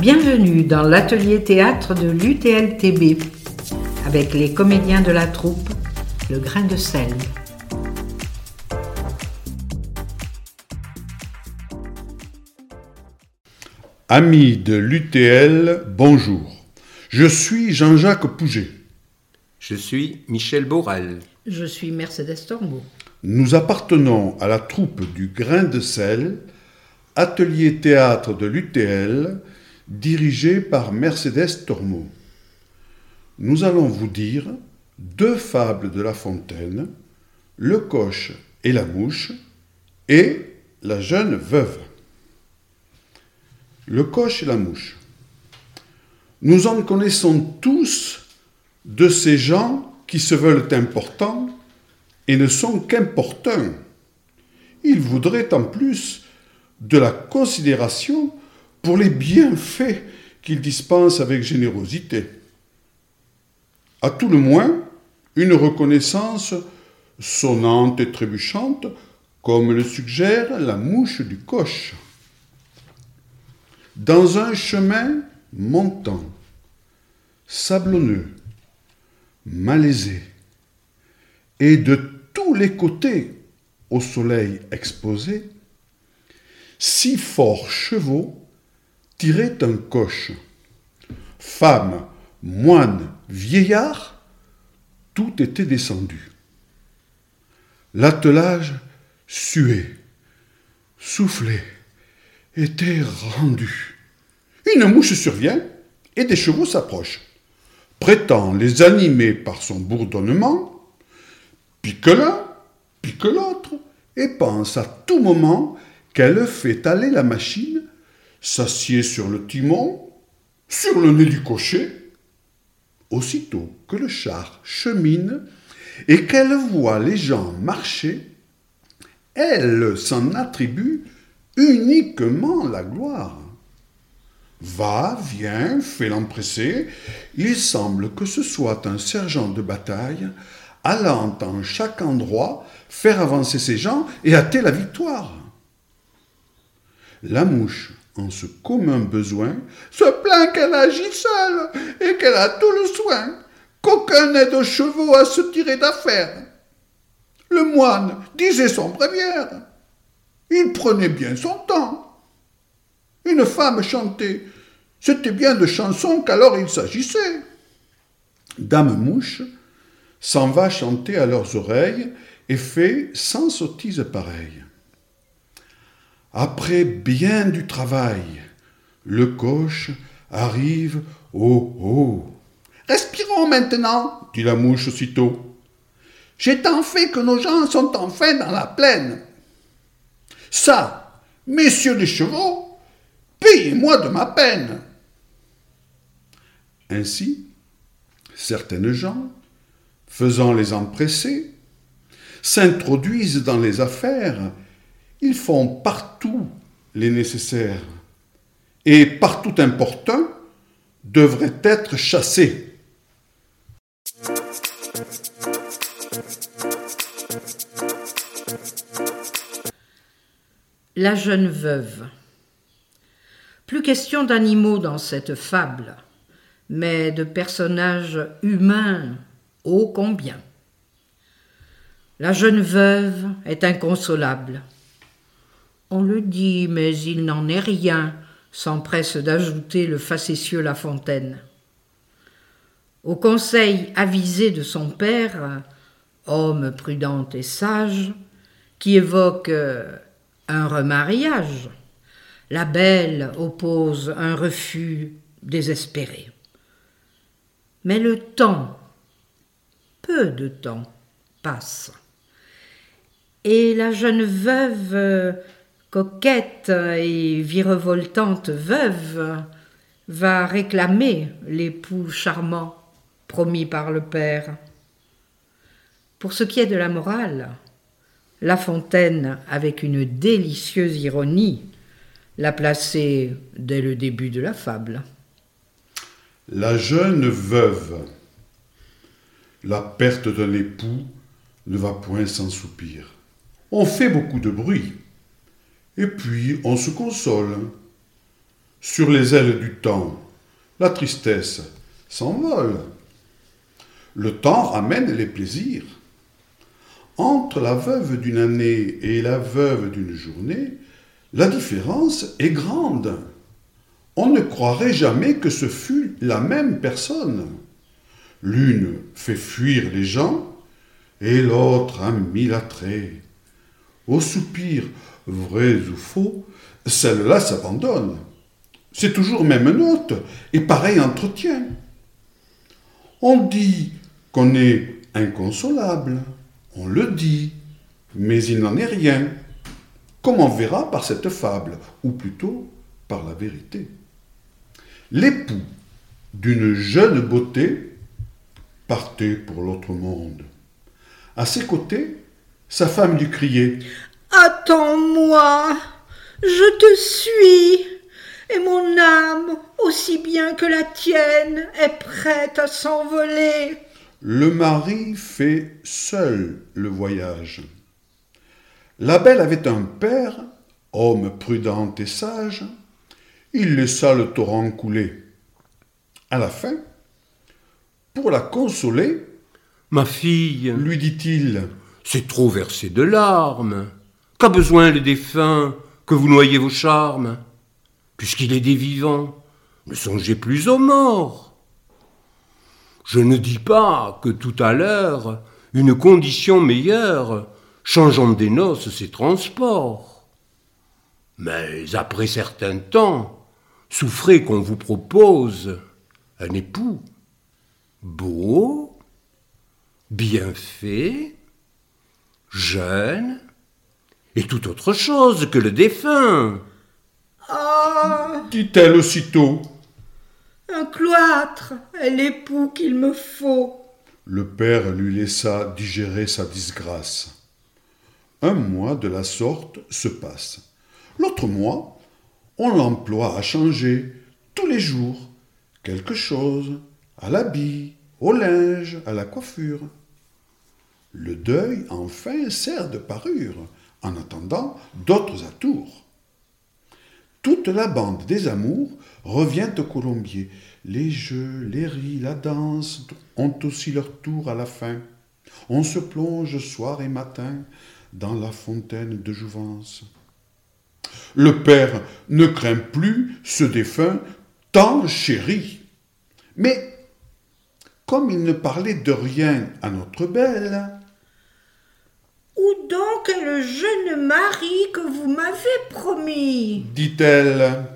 Bienvenue dans l'atelier théâtre de l'UTLTB avec les comédiens de la troupe Le Grain de sel. Amis de l'UTL, bonjour. Je suis Jean-Jacques Pouget. Je suis Michel Borel. Je suis Mercedes Tormo. Nous appartenons à la troupe du Grain de sel, atelier théâtre de l'UTL, dirigé par Mercedes Tormo. Nous allons vous dire deux fables de La Fontaine, Le coche et la mouche, et la jeune veuve. Le coche et la mouche. Nous en connaissons tous de ces gens qui se veulent importants et ne sont qu'importuns. Ils voudraient en plus de la considération pour les bienfaits qu'il dispense avec générosité. À tout le moins, une reconnaissance sonnante et trébuchante, comme le suggère la mouche du coche. Dans un chemin montant, sablonneux, malaisé, et de tous les côtés au soleil exposé, six forts chevaux tirait un coche. Femme, moine, vieillard, tout était descendu. L'attelage suait, soufflait, était rendu. Une mouche survient et des chevaux s'approchent, prétend les animer par son bourdonnement, pique l'un, pique l'autre, et pense à tout moment qu'elle fait aller la machine s'assied sur le timon, sur le nez du cocher. Aussitôt que le char chemine et qu'elle voit les gens marcher, elle s'en attribue uniquement la gloire. Va, vient, fait l'empresser, il semble que ce soit un sergent de bataille allant en chaque endroit faire avancer ses gens et hâter la victoire. La mouche en ce commun besoin, se plaint qu'elle agit seule et qu'elle a tout le soin, qu'aucun aide aux chevaux à se tirer d'affaire. Le moine disait son bréviaire. Il prenait bien son temps. Une femme chantait. C'était bien de chansons qu'alors il s'agissait. Dame Mouche s'en va chanter à leurs oreilles et fait sans sottise pareille. Après bien du travail, le coche arrive au haut. Respirons maintenant, dit la mouche aussitôt. J'ai tant fait que nos gens sont enfin dans la plaine. Ça, messieurs les chevaux, payez-moi de ma peine. Ainsi, certaines gens, faisant les empresser, s'introduisent dans les affaires ils font partout les nécessaires et partout importun devraient être chassés. La jeune veuve. Plus question d'animaux dans cette fable, mais de personnages humains ô combien. La jeune veuve est inconsolable. On le dit, mais il n'en est rien, s'empresse d'ajouter le facétieux La Fontaine. Au conseil avisé de son père, homme prudent et sage, qui évoque euh, un remariage, la belle oppose un refus désespéré. Mais le temps, peu de temps, passe. Et la jeune veuve coquette et virevoltante veuve va réclamer l'époux charmant promis par le père. Pour ce qui est de la morale, La Fontaine, avec une délicieuse ironie, l'a placée dès le début de la fable. La jeune veuve. La perte d'un époux ne va point sans soupir. On fait beaucoup de bruit et puis on se console. Sur les ailes du temps, la tristesse s'envole. Le temps ramène les plaisirs. Entre la veuve d'une année et la veuve d'une journée, la différence est grande. On ne croirait jamais que ce fût la même personne. L'une fait fuir les gens et l'autre a mille attraits. Au soupir, vrais ou faux, celle-là s'abandonne. C'est toujours même note et pareil entretien. On dit qu'on est inconsolable, on le dit, mais il n'en est rien, comme on verra par cette fable, ou plutôt par la vérité? L'époux d'une jeune beauté partait pour l'autre monde. À ses côtés, sa femme lui criait Attends-moi, je te suis, et mon âme, aussi bien que la tienne, est prête à s'envoler. Le mari fait seul le voyage. La belle avait un père, homme prudent et sage. Il laissa le torrent couler. À la fin, pour la consoler, Ma fille, lui dit-il, c'est trop versé de larmes. Qu'a besoin le défunt que vous noyez vos charmes Puisqu'il est des vivants, ne songez plus aux morts. Je ne dis pas que tout à l'heure, une condition meilleure, changeant des noces ses transports. Mais après certain temps, souffrez qu'on vous propose un époux beau, bien fait, jeune, et tout autre chose que le défunt. Ah, dit-elle aussitôt. un cloître est l'époux qu'il me faut. Le père lui laissa digérer sa disgrâce. Un mois de la sorte se passe. L'autre mois, on l'emploie à changer tous les jours quelque chose, à l'habit, au linge, à la coiffure. Le deuil, enfin, sert de parure, en attendant d'autres atours. Toute la bande des amours revient au colombier. Les jeux, les rires, la danse ont aussi leur tour à la fin. On se plonge soir et matin dans la fontaine de jouvence. Le père ne craint plus ce défunt tant chéri. Mais comme il ne parlait de rien à notre belle, Où donc est le jeune mari que vous m'avez promis? Dit-elle,